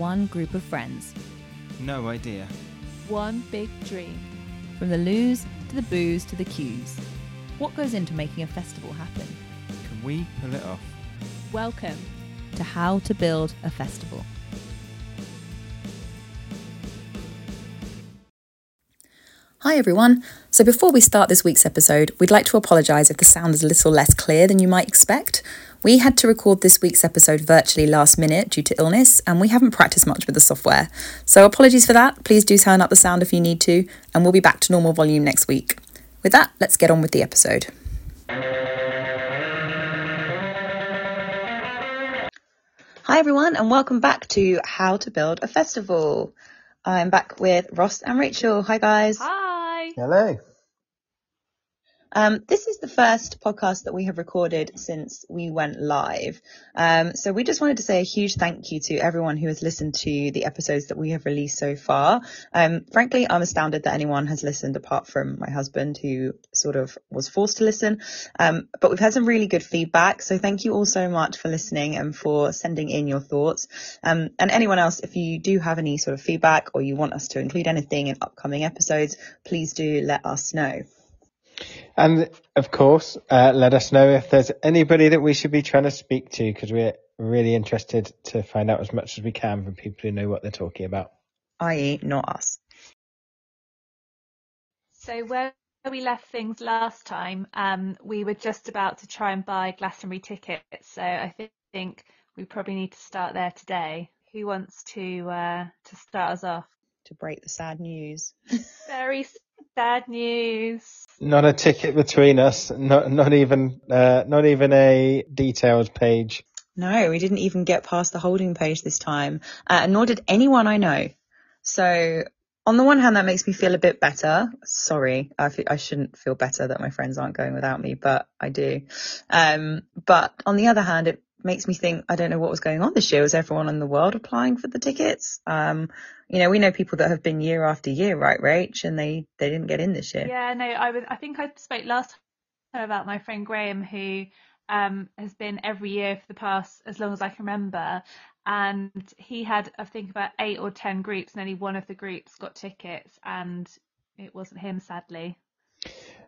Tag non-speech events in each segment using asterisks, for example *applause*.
one group of friends. No idea. One big dream. From the loos to the booze to the queues. What goes into making a festival happen? Can we pull it off? Welcome. To how to build a festival. Hi everyone. So before we start this week's episode, we'd like to apologise if the sound is a little less clear than you might expect. We had to record this week's episode virtually last minute due to illness, and we haven't practiced much with the software. So apologies for that. Please do turn up the sound if you need to, and we'll be back to normal volume next week. With that, let's get on with the episode. Hi everyone, and welcome back to How to Build a Festival. I'm back with Ross and Rachel. Hi guys. Hi. Hello. Um, this is the first podcast that we have recorded since we went live. Um, so we just wanted to say a huge thank you to everyone who has listened to the episodes that we have released so far. Um, frankly, I'm astounded that anyone has listened apart from my husband who sort of was forced to listen. Um, but we've had some really good feedback. So thank you all so much for listening and for sending in your thoughts. Um, and anyone else, if you do have any sort of feedback or you want us to include anything in upcoming episodes, please do let us know. And of course, uh, let us know if there's anybody that we should be trying to speak to because we're really interested to find out as much as we can from people who know what they're talking about. I.e., not us. So where we left things last time, um, we were just about to try and buy Glastonbury tickets. So I think we probably need to start there today. Who wants to uh, to start us off? To break the sad news. *laughs* Very sad news. Not a ticket between us. Not not even uh, not even a detailed page. No, we didn't even get past the holding page this time, uh, nor did anyone I know. So on the one hand, that makes me feel a bit better. Sorry, I, f- I shouldn't feel better that my friends aren't going without me, but I do. Um, but on the other hand, it makes me think I don't know what was going on this year. Was everyone in the world applying for the tickets? Um, you know, we know people that have been year after year, right, Rach, and they they didn't get in this year. Yeah, no, I was. I think I spoke last time about my friend Graham who um, has been every year for the past as long as I can remember, and he had I think about eight or ten groups, and only one of the groups got tickets, and it wasn't him, sadly.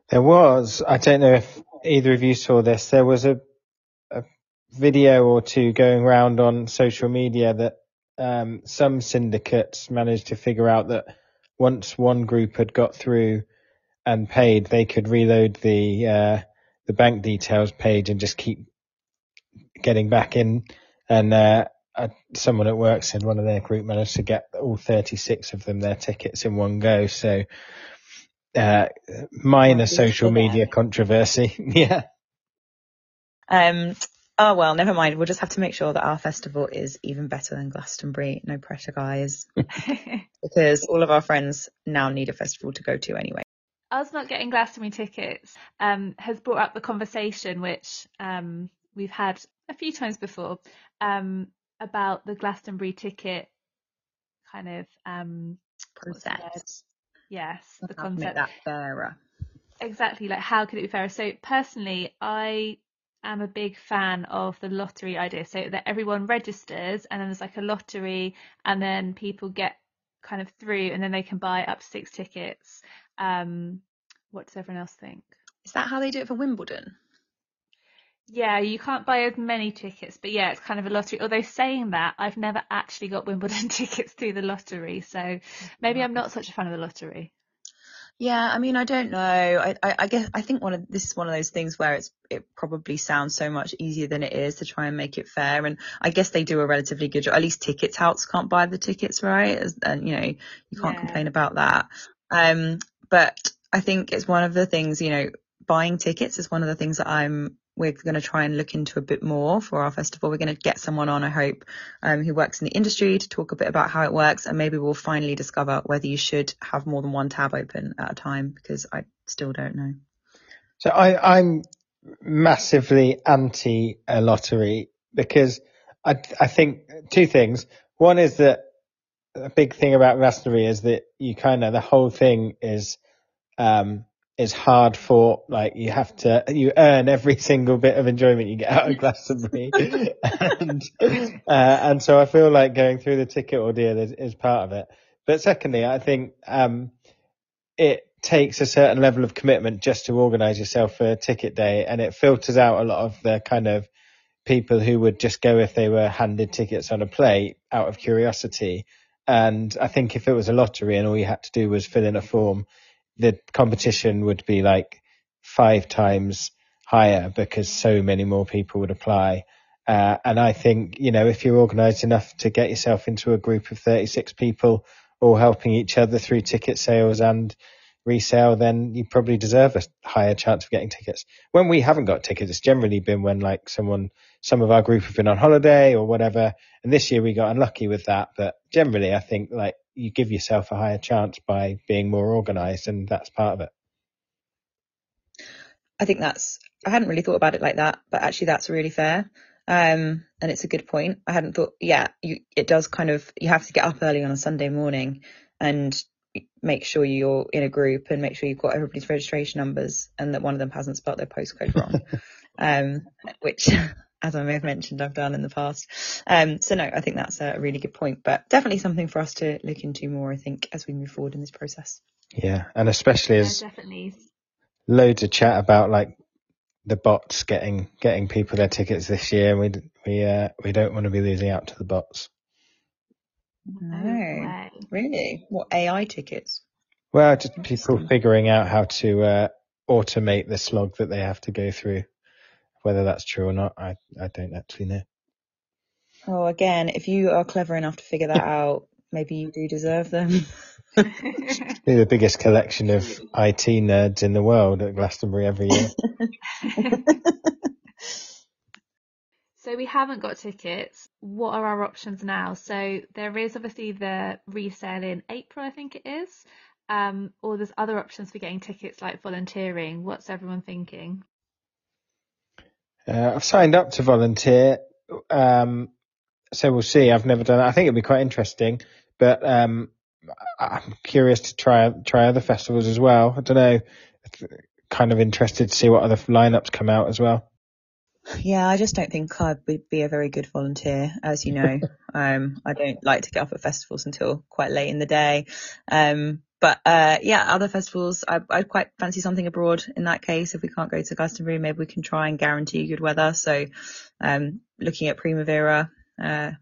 There was. I don't know if either of you saw this. There was a a video or two going around on social media that um, some syndicates managed to figure out that once one group had got through and paid, they could reload the uh, the bank details page and just keep getting back in. And uh, uh, someone at work said one of their group managed to get all 36 of them their tickets in one go. So uh, minor social media controversy. *laughs* yeah. Um, oh well, never mind. We'll just have to make sure that our festival is even better than Glastonbury. No pressure, guys, *laughs* because all of our friends now need a festival to go to anyway. Us not getting Glastonbury tickets um, has brought up the conversation which um, we've had a few times before um, about the Glastonbury ticket kind of um, what's the word? Process. Yes, the How to make concept. that fairer. exactly like how could it be fairer so personally i am a big fan of the lottery idea so that everyone registers and then there's like a lottery and then people get kind of through and then they can buy up to six tickets. Um what does everyone else think? Is that how they do it for Wimbledon? yeah you can't buy as many tickets but yeah it's kind of a lottery. Although saying that i've never actually got wimbledon *laughs* tickets through the lottery so maybe i'm not such a fan of the lottery Yeah, I mean, I don't know. I, I, I guess I think one of this is one of those things where it's it probably sounds so much easier than it is to try and make it fair. And I guess they do a relatively good job. At least ticket touts can't buy the tickets, right? As, and you know, you can't Yeah. complain about that. Um, but I think it's one of the things. You know, buying tickets is one of the things that I'm. We're going to try and look into a bit more for our festival. We're going to get someone on, I hope, um, who works in the industry to talk a bit about how it works, and maybe we'll finally discover whether you should have more than one tab open at a time because I still don't know. So I, I'm massively anti a lottery because I, I think two things. One is that a big thing about Glastonbury is that you kind of, the whole thing is, um, is hard for Like you have to, you earn every *laughs* single bit of enjoyment you get out of Glastonbury, *laughs* and uh, and so I feel like going through the ticket ordeal is, is part of it. But secondly, I think um, it takes a certain level of commitment just to organise yourself for a ticket day, and it filters out a lot of the kind of people who would just go if they were handed tickets on a plate out of curiosity. And I think if it was a lottery and all you had to do was fill in a form, the competition would be like five times higher because so many more people would apply. Uh, and I think, you know, if you're organised enough to get yourself into a group of 36 people all helping each other through ticket sales and resale, then you probably deserve a higher chance of getting tickets. When we haven't got tickets, it's generally been when like someone, some of our group have been on holiday or whatever. And this year we got unlucky with that. But generally, I think like you give yourself a higher chance by being more organised, and that's part of it. I think that's, I hadn't really thought about it like that, but actually that's really fair. Um, and it's a good point. I hadn't thought, yeah, you, it does kind of, you have to get up early on a Sunday morning and make sure you're in a group and make sure you've got everybody's registration numbers and that one of them hasn't spelt their postcode wrong. *laughs* um, which, *laughs* as I may have mentioned, I've done in the past. Um, so no, I think that's a really good point, but definitely something for us to look into more, I think, as we move forward in this process. Yeah. And especially Yeah, as definitely. loads of chat about like the bots getting, getting people their tickets this year. We, we, uh, we don't want to be losing out to the bots. No No. way. Really? What AI tickets? Well, just people Interesting. figuring out how to uh, automate the slog that they have to go through. Whether that's true or not, I I don't actually know. Oh, again, if you are clever enough to figure that out, maybe you do deserve them. *laughs* *laughs* We're the biggest collection of IT nerds in the world at Glastonbury every year. *laughs* So we haven't got tickets. What are our options now? So there is obviously the resale in April, I think it is. Um, or there's other options for getting tickets like volunteering. What's everyone thinking? Uh, I've signed up to volunteer, um, so we'll see. I've never done it. I think it'd be quite interesting, but um, I'm curious to try try other festivals as well. I don't know. Kind of interested to see what other lineups come out as well. Yeah, I just don't think I would be a very good volunteer, as you know. *laughs* um, I don't like to get up at festivals until quite late in the day. Um, but uh, yeah, other festivals, I, I'd quite fancy something abroad in that case. If we can't go to Glastonbury, maybe we can try and guarantee good weather. So um, looking at Primavera, uh,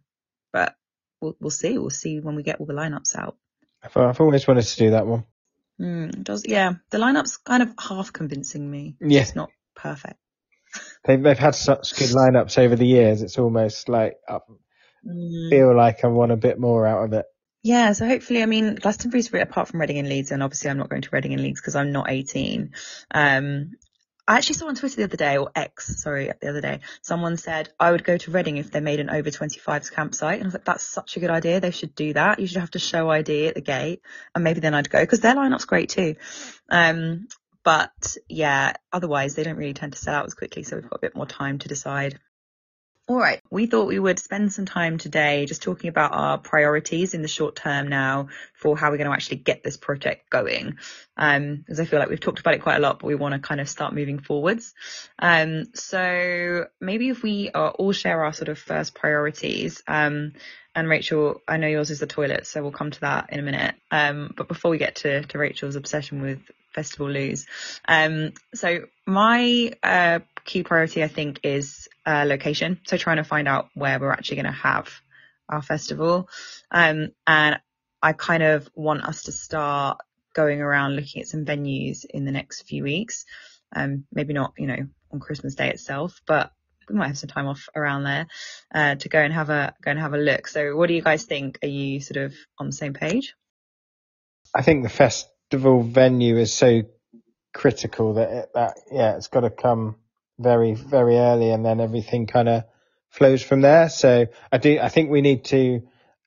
but we'll, we'll see. We'll see when we get all the lineups out. I've, I've always wanted to do that one. Mm, does yeah, the lineup's kind of half convincing me. Yeah. It's not perfect. They've, they've had such good lineups over the years. It's almost like I Mm. feel like I want a bit more out of it. Yeah, so hopefully, I mean, Glastonbury's apart from Reading and Leeds, and obviously I'm not going to Reading and Leeds because I'm not 18. Um, I actually saw on Twitter the other day, or X, sorry, the other day, someone said I would go to Reading if they made an over 25s campsite. And I was like, that's such a good idea. They should do that. You should have to show ID at the gate and maybe then I'd go because their lineup's great too. Um, but yeah, otherwise they don't really tend to sell out as quickly. So we've got a bit more time to decide. All right. We thought we would spend some time today just talking about our priorities in the short term now for how we're going to actually get this project going. Um, as I feel like we've talked about it quite a lot, but we want to kind of start moving forwards. Um, so maybe if we uh, all share our sort of first priorities, um, and Rachel, I know yours is the toilet, so we'll come to that in a minute. Um, but before we get to, to Rachel's obsession with Festival Loos, um, so my uh, key priority, I think, is uh, location. So trying to find out where we're actually going to have our festival, um, and I kind of want us to start going around looking at some venues in the next few weeks. Um, maybe not, you know, on Christmas Day itself, but we might have some time off around there uh, to go and have a go and have a look. So, what do you guys think? Are you sort of on the same page? I think the festival venue is so critical that it, that yeah, it's got to come very very early, and then everything kind of flows from there. So I do I think we need to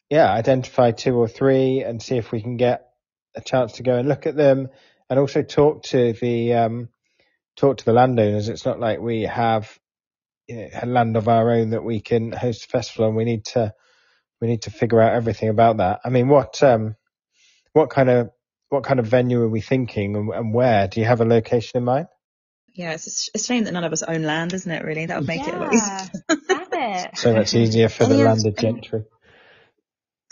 yeah identify two or three and see if we can get a chance to go and look at them, and also talk to the um talk to the landowners. It's not like we have a land of our own that we can host a festival, and we need to we need to figure out everything about that. I mean, what um what kind of what kind of venue are we thinking and, and where? Do you have a location in mind? Yeah, it's a, sh- shame that none of us own land, isn't it? Really, that would make it a lot yeah, easier. damn it. *laughs* So much easier for the Any of- landed gentry.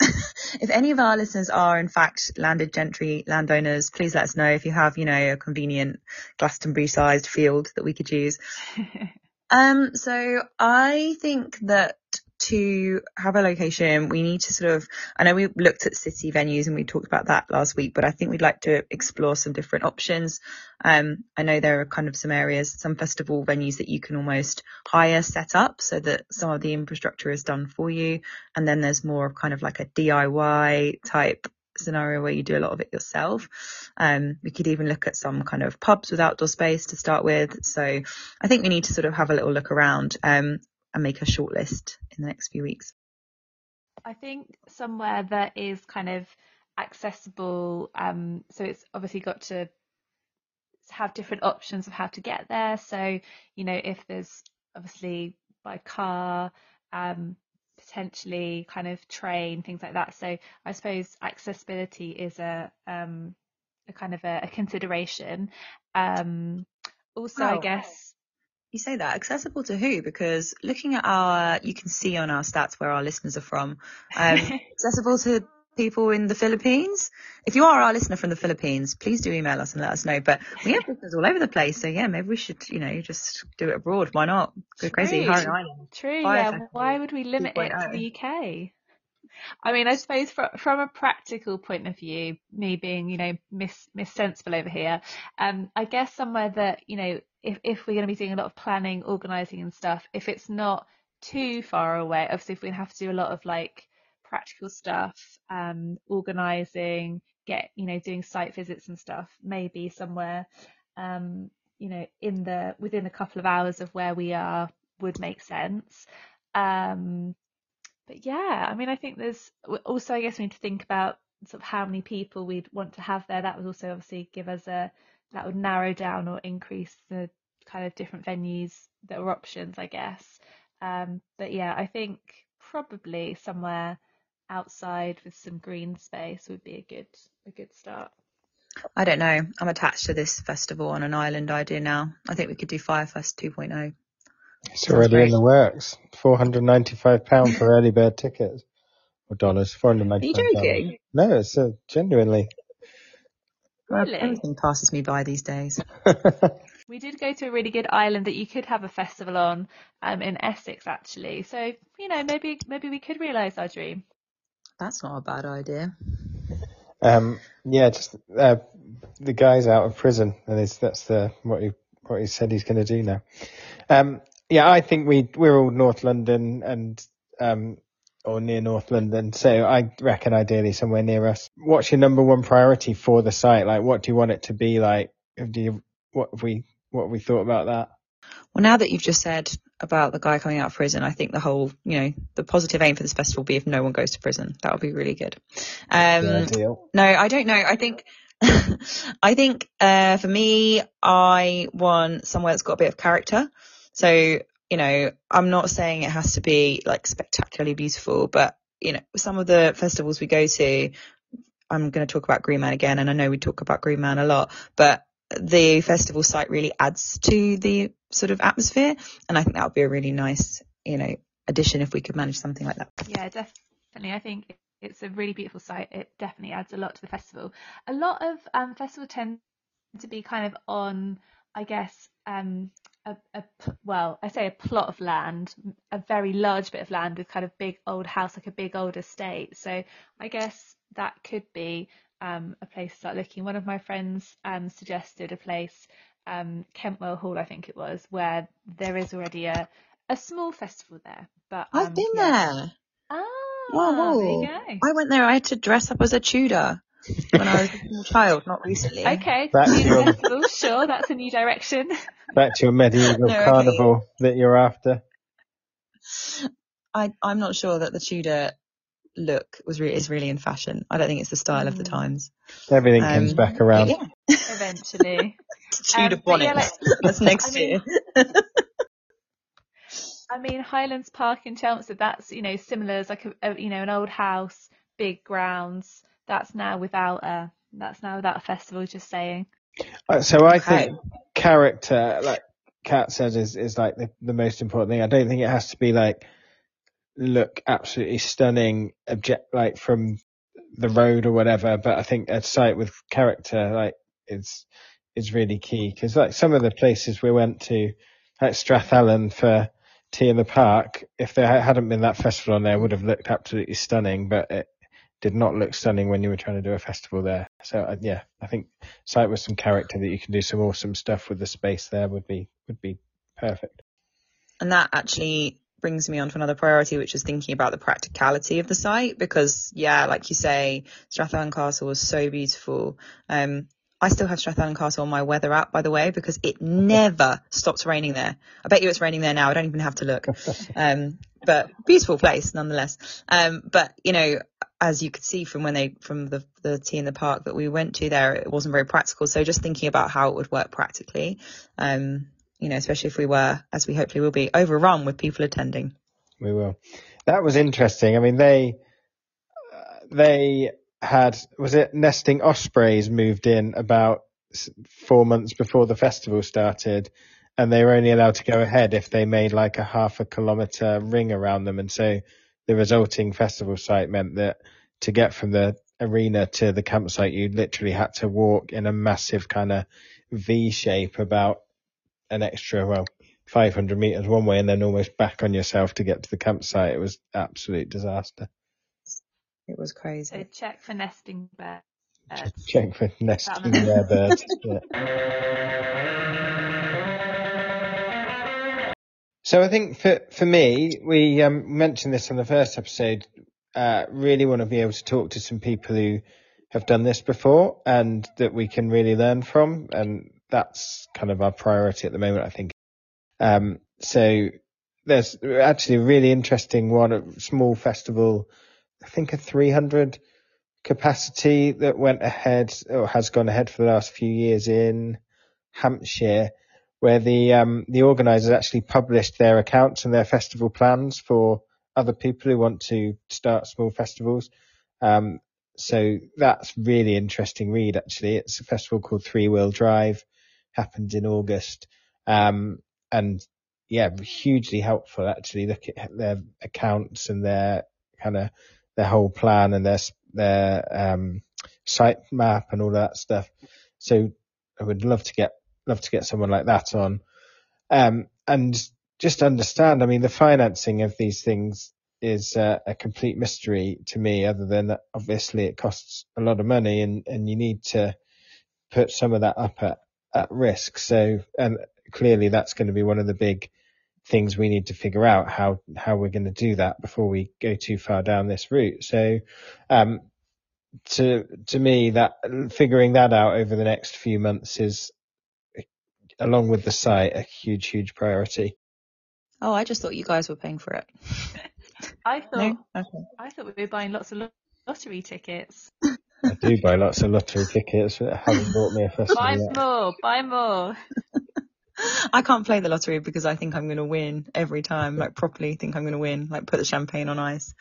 *laughs* if any of our listeners are in fact landed gentry landowners, please let us know if you have, you know, a convenient Glastonbury sized field that we could use. *laughs* Um, so I think that to have a location, we need to sort of, I know we looked at city venues and we talked about that last week, but I think we'd like to explore some different options. Um, I know there are kind of some areas, some festival venues that you can almost hire set up so that some of the infrastructure is done for you. And then there's more of kind of like a DIY type scenario where you do a lot of it yourself. Um, we could even look at some kind of pubs with outdoor space to start with. So I think we need to sort of have a little look around um, and make a short list in the next few weeks. I think somewhere that is kind of accessible. Um, so it's obviously got to have different options of how to get there. So, you know, if there's obviously by car, um, potentially kind of train, things like that. So I suppose accessibility is a, um, a kind of a, a consideration. Um, also, I Oh. guess, You say that accessible to who? Because looking at our, you can see on our stats where our listeners are from. Um, *laughs* accessible to people in the Philippines. If you are our listener from the Philippines, please do email us and let us know. But we have listeners all over the place, so yeah, maybe we should, you know, just do it abroad. Why not? Go crazy, True. Island. True, Fyre yeah. Why would we limit it to the UK? I mean, I suppose from from a practical point of view, me being, you know, miss miss sensible over here, um, I guess somewhere that, you know, if if we're going to be doing a lot of planning, organising and stuff, if it's not too far away, obviously if we have to do a lot of like practical stuff, um, organising, get, you know, doing site visits and stuff, maybe somewhere, um, you know, in the within a couple of hours of where we are would make sense. Um, but yeah, I mean, I think there's also, I guess we need to think about sort of how many people we'd want to have there. That would also obviously give us a, that would narrow down or increase the kind of different venues that are options, I guess. Um, but yeah, I think probably somewhere outside with some green space would be a good, a good start. I don't know. I'm attached to this festival on an island idea now. I think we could do Fyre Fest 2.0. It's Sounds already great. in the works. Four hundred ninety-five pound *laughs* for early bird tickets or dollars. Four hundred Are you joking? No, it's uh, genuinely. Well, Really? Everything passes me by these days. *laughs* We did go to a really good island that you could have a festival on, um, in Essex actually. So, you know, maybe, maybe we could realise our dream. That's not a bad idea. um, yeah, just uh, the guy's out of prison, and it's, that's the what he what he said he's going to do now. Um, yeah, I think we we're all North London and um, or near North London, so I reckon ideally somewhere near us. What's your number one priority for the site? Like, what do you want it to be like? Do you what have we what have we thought about that? Well, now that you've just said about the guy coming out of prison, I think the whole, you know, the positive aim for this festival will be if no one goes to prison. That would be really good. Um, ideal. no, I don't know. I think, *laughs* I think, uh, for me, I want somewhere that's got a bit of character. So, you know, I'm not saying it has to be like spectacularly beautiful, but, you know, some of the festivals we go to, I'm going to talk about Green Man again, and I know we talk about Green Man a lot, but the festival site really adds to the sort of atmosphere, and I think that would be a really nice, you know, addition if we could manage something like that. Yeah, definitely. I think it's a really beautiful site. It definitely adds a lot to the festival. A lot of um, festivals tend to be kind of on, I guess, um, a, a well, I say a plot of land, a very large bit of land with kind of big old house, like a big old estate. So I guess that could be um, a place to start looking. One of my friends um, suggested a place, um, Kentwell Hall, I think it was, where there is already a a small festival there. But I've um, been yeah. there. Ah, Wow. there. I went there. I had to dress up as a Tudor when I was a small child, not recently. Okay, Back to your- sure, that's a new direction. Back to your medieval *laughs* No, okay. carnival that you're after. I, I'm not sure that the Tudor look was re- is really in fashion. I don't think it's the style of the Mm. times. Everything comes Um, back around. Yeah, Eventually, Tudor *laughs* Um, but yeah, like- That's next I mean- year. *laughs* I mean Hylands Park in Chelmsford. That's you know similar as like a, a you know an old house, big grounds. That's now without a That's now without a festival, just saying. Uh, So I Okay. think character, like Kat said, is, is like the, the most important thing. I don't think it has to be like look absolutely stunning, object like from the road or whatever. But I think a site with character, like, is is really key because like some of the places we went to, like Strathallan for T in the Park, if there hadn't been that festival on there, it would have looked absolutely stunning. But it did not look stunning when you were trying to do a festival there. So uh, yeah, I think site with some character that you can do some awesome stuff with the space there would be would be perfect. And that actually brings me on to another priority, which is thinking about the practicality of the site. Because yeah, like you say, Strathallan Castle was so beautiful. Um, I still have Strathallan Castle on my weather app, by the way, because it *laughs* never stops raining there. I bet you it's raining there now. I don't even have to look. Um, but beautiful place nonetheless. Um, but you know, as you could see from when they from the the T in the Park that we went to there, it wasn't very practical. So just thinking about how it would work practically, um, you know, especially if we were, as we hopefully will be, overrun with people attending. We will. That was interesting. I mean, they uh, they had was it nesting ospreys moved in about four months before the festival started, and they were only allowed to go ahead if they made like a half a kilometer ring around them, and so the resulting festival site meant that to get from the arena to the campsite, you literally had to walk in a massive kind of V shape about an extra well 500 meters one way and then almost back on yourself to get to the campsite. It was absolute disaster. It was So crazy. check for nesting birds. Check for nesting Found birds. Yeah. So I think for for me, we um, mentioned this in the first episode. Uh, really want to be able to talk to some people who have done this before and that we can really learn from, and that's kind of our priority at the moment. I think. Um, so there's actually a really interesting one, a small festival. I think a 300 capacity that went ahead or has gone ahead for the last few years in Hampshire, where the um, the organisers actually published their accounts and their festival plans for other people who want to start small festivals. Um, so that's really interesting read. Actually, it's a festival called Three Wheel Drive, happens in August, um, and yeah, hugely helpful. Actually, look at their accounts and their kind of their whole plan and their their um, site map and all that stuff. So I would love to get love to get someone like that on, um, and just understand. I mean, the financing of these things is uh, a complete mystery to me. Other than obviously it costs a lot of money, and and you need to put some of that up at at risk. So and clearly that's going to be one of the big things we need to figure out how how we're going to do that before we go too far down this route. So um to to me that figuring that out over the next few months is along with the site a huge huge priority. Oh, I just thought you guys were paying for it. *laughs* I thought No? Okay. I thought we were buying lots of lo- lottery tickets. I do buy lots of lottery tickets, but it hasn't bought me a festival Buy yet. more, buy more. *laughs* I can't play the lottery because I think I'm going to win every time, like properly think I'm going to win, like put the champagne on ice.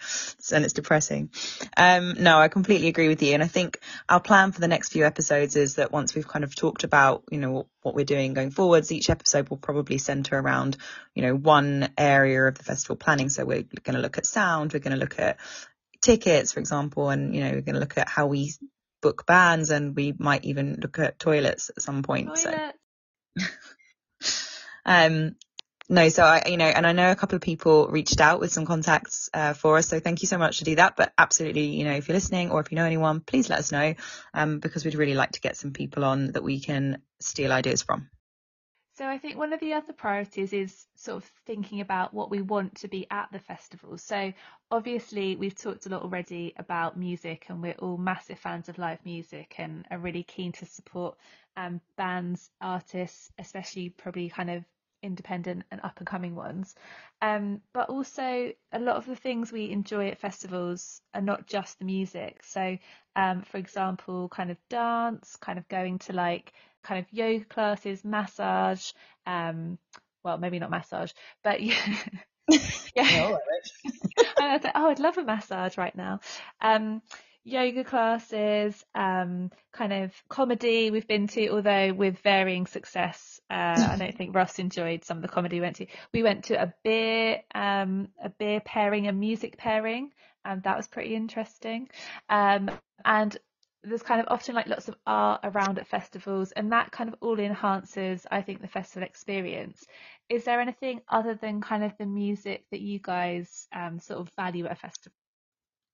And it's depressing. Um, no, I completely agree with you. And I think our plan for the next few episodes is that once we've kind of talked about, you know, what we're doing going forwards, each episode will probably center around, you know, one area of the festival planning. So we're going to look at sound, we're going to look at tickets, for example, and, you know, we're going to look at how we book bands and we might even look at toilets at some point. So. *laughs* Um, no, so I, you know, and I know a couple of people reached out with some contacts uh, for us. So thank you so much to do that. But absolutely, you know, if you're listening or if you know anyone, please let us know um, because we'd really like to get some people on that we can steal ideas from. So I think one of the other priorities is sort of thinking about what we want to be at the festival. So obviously we've talked a lot already about music and we're all massive fans of live music and are really keen to support um, bands, artists, especially probably kind of independent and up and coming ones. Um, but also a lot of the things we enjoy at festivals are not just the music. So um, for example, kind of dance, kind of going to like kind of yoga classes, massage, um, well, maybe not massage, but *laughs* yeah. yeah. I was *laughs* like, oh, I'd love a massage right now. Um, yoga classes, um, kind of comedy we've been to, although with varying success. Uh, I don't *laughs* think Ross enjoyed some of the comedy we went to. We went to a beer, um, a beer pairing, a music pairing, and that was pretty interesting. Um, and there's kind of often like lots of art around at festivals and that kind of all enhances i think the festival experience is there anything other than kind of the music that you guys um, sort of value at a festival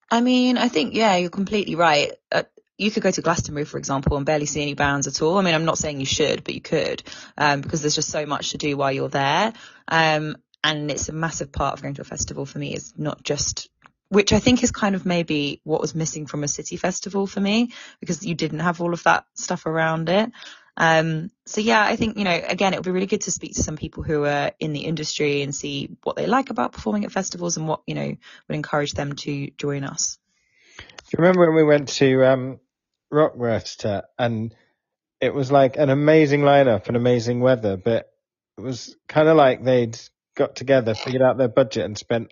I mean, I think, yeah, you're completely right. Uh, you could go to Glastonbury, for example, and barely see any bands at all. I mean, I'm not saying you should, but you could, um, because there's just so much to do while you're there. Um, and it's a massive part of going to a festival for me is not just which I think is kind of maybe what was missing from a city festival for me because you didn't have all of that stuff around it. Um, so yeah, I think, you know, again, it would be really good to speak to some people who are in the industry and see what they like about performing at festivals and what, you know, would encourage them to join us. Do you remember when we went to um, Rock Werchter and it was like an amazing lineup and amazing weather, but it was kind of like they'd got together, figured out their budget and spent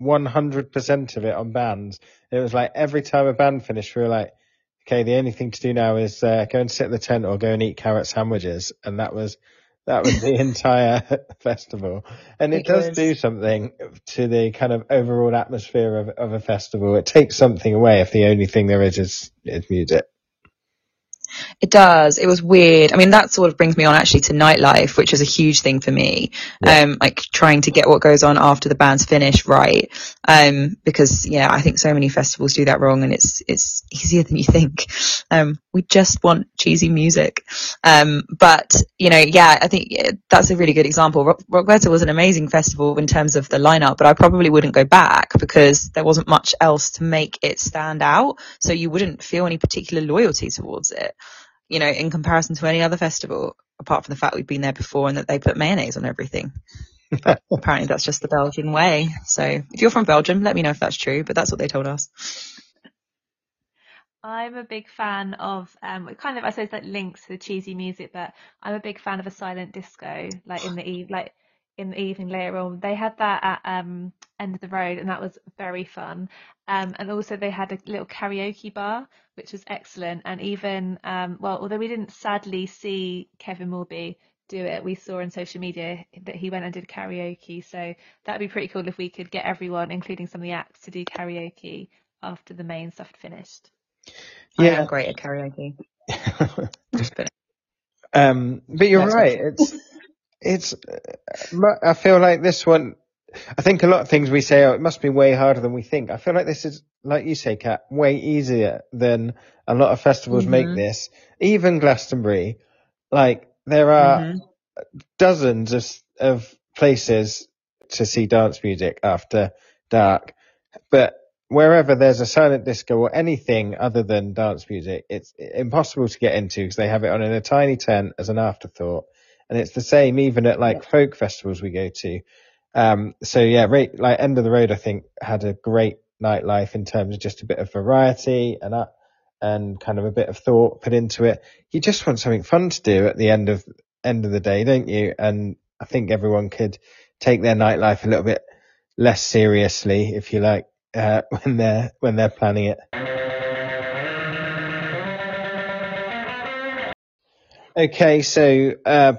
100% of it on bands. It was like every time a band finished, we were like, okay, the only thing to do now is uh, go and sit in the tent or go and eat carrot sandwiches, and that was that was the *laughs* entire *laughs* festival. And it, it does do something to the kind of overall atmosphere of of a festival. It takes something away if the only thing there is is, is music. It does. It was weird. I mean, that sort of brings me on actually to nightlife, which is a huge thing for me. Yeah. Um, like trying to get what goes on after the band's finished right. Um, because yeah, I think so many festivals do that wrong and it's, it's easier than you think. Um, we just want cheesy music. Um, but you know, yeah, I think that's a really good example. Rock, was an amazing festival in terms of the lineup, but I probably wouldn't go back because there wasn't much else to make it stand out. So you wouldn't feel any particular loyalty towards it you know, in comparison to any other festival, apart from the fact we've been there before and that they put mayonnaise on everything. But *laughs* apparently that's just the Belgian way. So if you're from Belgium, let me know if that's true, but that's what they told us. I'm a big fan of um kind of I suppose that links to the cheesy music, but I'm a big fan of a silent disco, like in the eve like in the evening later on. They had that at um end of the road and that was very fun. Um and also they had a little karaoke bar which was excellent. And even, um, well, although we didn't sadly see Kevin Morby do it, we saw on social media that he went and did karaoke. So that'd be pretty cool if we could get everyone, including some of the acts, to do karaoke after the main stuff finished. Yeah, I am great at karaoke. *laughs* um, but you're That's right. It's it's. I feel like this one I think a lot of things we say, oh, it must be way harder than we think. I feel like this is, like you say, Kat, way easier than a lot of festivals mm-hmm. make this. Even Glastonbury, like there are mm-hmm. dozens of, of places to see dance music after dark, but wherever there's a silent disco or anything other than dance music, it's impossible to get into because they have it on in a tiny tent as an afterthought. And it's the same even at like folk festivals we go to. Um, so yeah, right, like End of the Road, I think had a great nightlife in terms of just a bit of variety and uh, and kind of a bit of thought put into it. You just want something fun to do at the end of end of the day, don't you? And I think everyone could take their nightlife a little bit less seriously, if you like, uh, *laughs* when they're when they're planning it. Okay, so uh,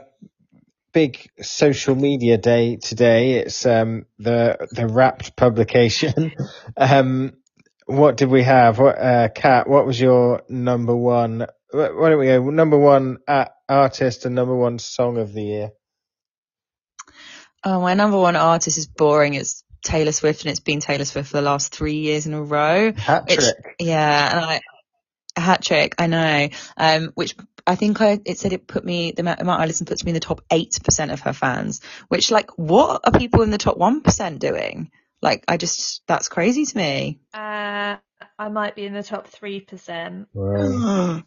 big social media day today. It's um, the the Wrapped publication. *laughs* um, what did we have? What uh, Kat? What was your number one? Why don't we go number one artist and number one song of the year? Oh, my number one artist is boring. It's Taylor Swift, and it's been Taylor Swift for the last three years in a row. Hat trick. Yeah, and I a hat trick. I know. Um, which I think I, it said it put me, the amount I listen puts me in the top 8% of her fans, which like, what are people in the top 1% doing? Like, I just, that's crazy to me. Uh, I might be in the top 3%. *sighs*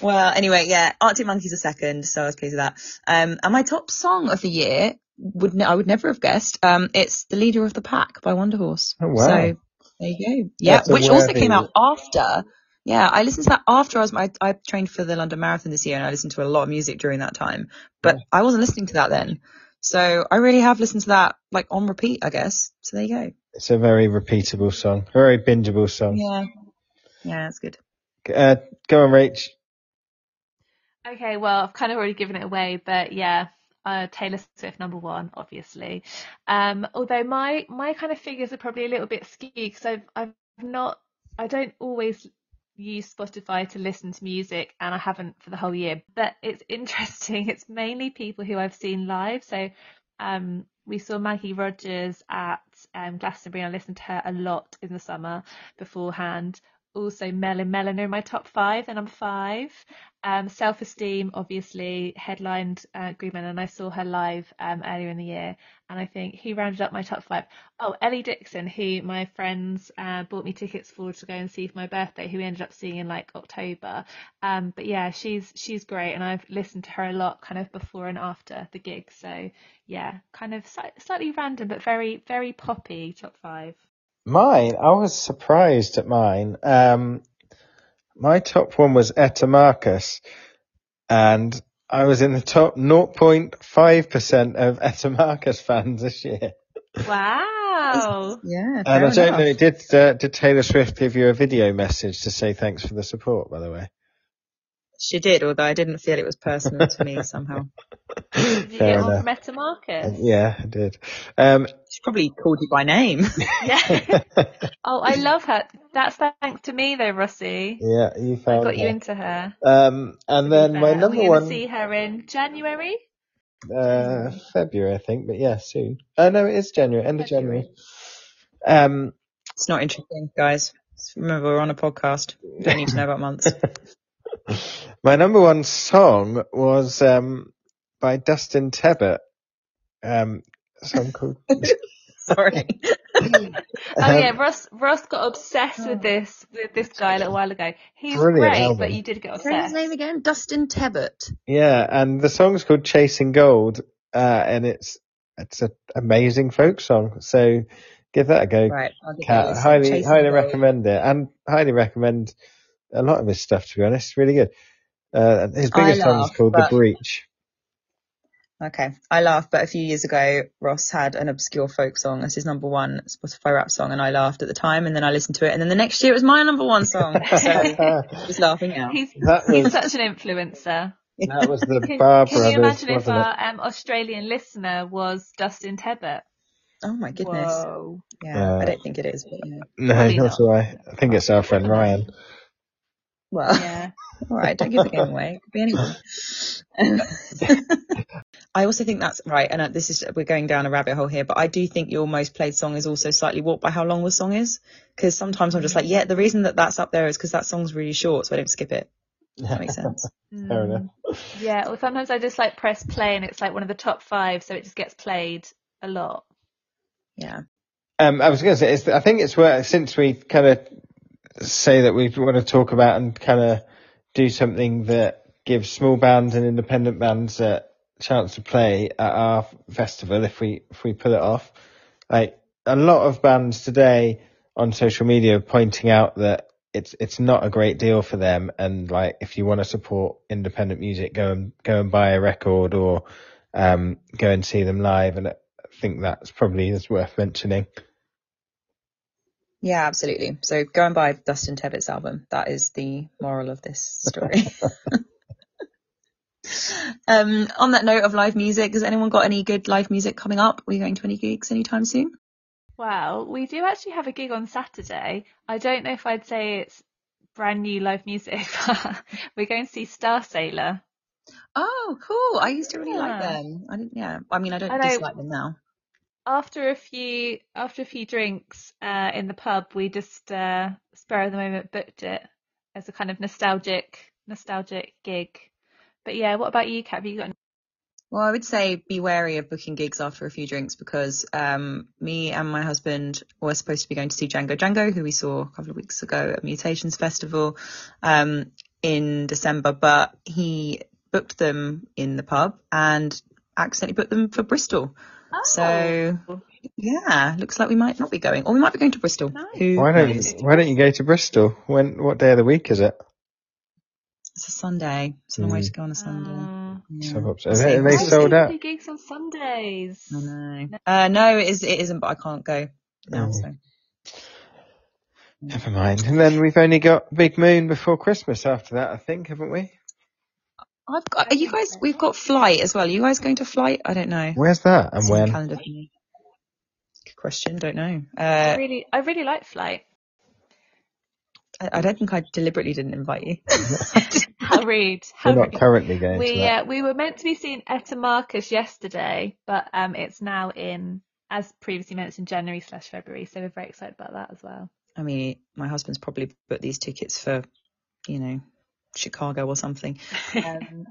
well, anyway, yeah, Arctic Monkeys a second, so I was pleased with that. Um, and my top song of the year would, ne- I would never have guessed. Um, it's The Leader of the Pack by Wunderhorse. Oh, wow. So, there you go. Yeah, which also came out after yeah, I listened to that after I was, I, I, trained for the London Marathon this year and I listened to a lot of music during that time, but yeah. I wasn't listening to that then. So I really have listened to that like on repeat, I guess. So there you go. It's a very repeatable song, very bingeable song. Yeah. Yeah, that's good. Uh, go on, Rach. Okay, well, I've kind of already given it away, but yeah, uh, Taylor Swift number one, obviously. Um, although my my kind of figures are probably a little bit skewed because I've I've not I don't always use Spotify to listen to music, and I haven't for the whole year. But it's *laughs* interesting. It's mainly people who I've seen live. So um, we saw Maggie Rogers at um, Glastonbury. I listened to her a lot in the summer beforehand also Mel and Melanie in my top five. and I'm five. Um, Self Esteem, obviously, headlined uh, Greenman, and I saw her live um, earlier in the year. And I think he rounded up my top five. Oh, Ellie Dixon, who my friends uh, bought me tickets for to go and see for my birthday, who we ended up seeing in like October. Um, but yeah, she's she's great, and I've listened to her a lot, kind of before and after the gig. So yeah, kind of slightly random, but very very poppy top five. Mine, I was surprised at mine. Um, my top one was Etta Marcus, and I was in the top 0.5% of *laughs* Etta Marcus fans this year. Wow. yeah. And I don't enough. know, did, uh, did Taylor Swift give you a video message to say thanks for the support, by the way? She did, although I didn't feel it was personal to me somehow. *laughs* Did you Fair get one enough. from Etta Marcus? Yeah, I did. Um, She probably called you by name. *laughs* Yeah. *laughs* oh, I love her. That's thanks to me though, Rossi. yeah, you I found got you into her. Um, and then my number We're one, gonna see her in January. uh, February, I think, but yeah, soon. Oh no, it is January, end of January. Um, it's not interesting, guys. Remember, we're on a podcast. You don't need to know about months. My number one song was, um, by Dustin Tebbutt. Um, song called, *laughs* Sorry. *laughs* Oh yeah, Ross Ross got obsessed with this with this guy a little while ago. He's Brilliant great, album. but you did get Say his obsessed. name again. Dustin Tebbutt. Yeah, and the song's called Chasing Gold, uh, and it's it's an amazing folk song. So give that a go. Right. I'll give Kat. that a listen. highly Chasing highly Gold. recommend it, and highly recommend a lot of his stuff. To be honest, really good. Uh, his I biggest song's is called but- The Breach. Okay. I laughed, but a few years ago, Ross had an obscure folk song as his number one Spotify rap song, and I laughed at the time, and then I listened to it, and then the next year it was my number one song. So *laughs* just laughing now. He's That he's such an influencer. that was the *laughs* Can, Bar can you Brothers, imagine if our um, Australian listener was Dustin Tebbutt? Oh my goodness. Whoa. Yeah, Uh, I don't think it is, but yeah. No, not not. so I. I think it's our friend Ryan. Well, Yeah. *laughs* all right, don't give the game away. It could be anyone. *laughs* I also think that's right, and uh, this is we're going down a rabbit hole here, but I do think your most played song is also slightly warped by how long the song is, because sometimes I'm just like, yeah, the reason that that's up there is because that song's really short, so I don't skip it. Does that make sense? *laughs* Fair enough. Mm. Yeah, or sometimes I just like press play and it's like one of the top five, so it just gets played a lot. Yeah. Um, I was going to say, it's, I think it's worth, since we kind of say that we want to talk about and kind of do something that gives small bands and independent bands a chance to play at our festival if we, if we pull it off. Like a lot of bands today on social media are pointing out that it's, it's not a great deal for them. And like, if you want to support independent music, go and, go and buy a record or, um, go and see them live. And I think that's probably is worth mentioning. Yeah, absolutely. So go and buy Dustin Tebbutt's album. That is the moral of this story. *laughs* *laughs* um, on that note of live music, has anyone got any good live music coming up? Are you going to any gigs anytime soon? Well, we do actually have a gig on Saturday. I don't know if I'd say it's brand new live music, *laughs* but we're going to see Starsailor. Oh, cool. I used to really like them. I didn't, yeah. I mean, I don't I dislike them now. After a few after a few drinks uh, in the pub, we just uh, spur of the moment booked it as a kind of nostalgic nostalgic gig. But yeah, what about you, Kat? Have you got? Well, I would say be wary of booking gigs after a few drinks because um, me and my husband were supposed to be going to see Django Django, who we saw a couple of weeks ago at Mutations Festival um, in December, but he booked them in the pub and accidentally booked them for Bristol. So yeah, looks like we might not be going, or we might be going to Bristol. Nice. Who Why don't knows? you, why don't you go to Bristol? When what day of the week is it? It's a Sunday. It's a long way Mm. to go on a Sunday. Uh, Yeah. Suburbs. We'll Are they, are they We'll why see. sold out? do gigs on Sundays. I know. Uh, no, it, is, it isn't, but I can't go now. Oh. So Never mind. And then we've only got Big Moon before Christmas after that, I think, haven't we? I've got. Are you guys? We've got flight as well. Are you guys going to flight? I don't know. Where's that and It's on the when? calendar for me. Good question. Don't know. I Uh, really, I really like Flight. I, I don't think I deliberately didn't invite you. *laughs* How rude. *laughs* How We're not rude. currently going to We that. uh, we were meant to be seeing Etta Marcus yesterday, but um, it's now in, as previously mentioned, January slash February. So we're very excited about that as well. I mean, my husband's probably booked these tickets for, you know, Chicago or something. *laughs* Um,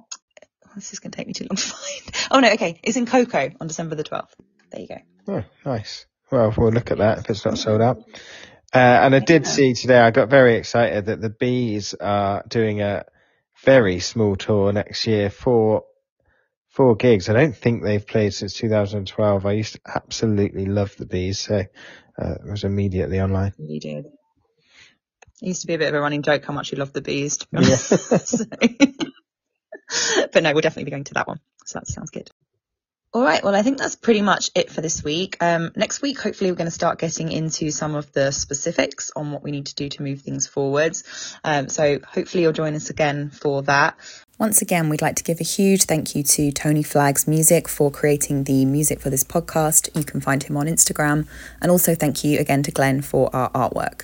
this is going to take me too long to find. *laughs* Oh no, okay. It's in KOKO on December the 12th. There you go. Oh, nice. Well, we'll look at that if it's not sold out. Uh, and I did see today, I got very excited that the Bees are doing a very small tour next year for four gigs. I don't think they've played since 2012. I used to absolutely love the Bees, so uh, it was immediately online. You did. It used to be a bit of a running joke how much you love the bees, to be honest. So- *laughs* but no, we'll definitely be going to that one. So that sounds good. All right. Well, I think that's pretty much it for this week. Um, next week, hopefully, we're going to start getting into some of the specifics on what we need to do to move things forwards. Um, so hopefully, you'll join us again for that. Once again, we'd like to give a huge thank you to Tony Flags Music for creating the music for this podcast. You can find him on Instagram. And also, thank you again to Glenn for our artwork.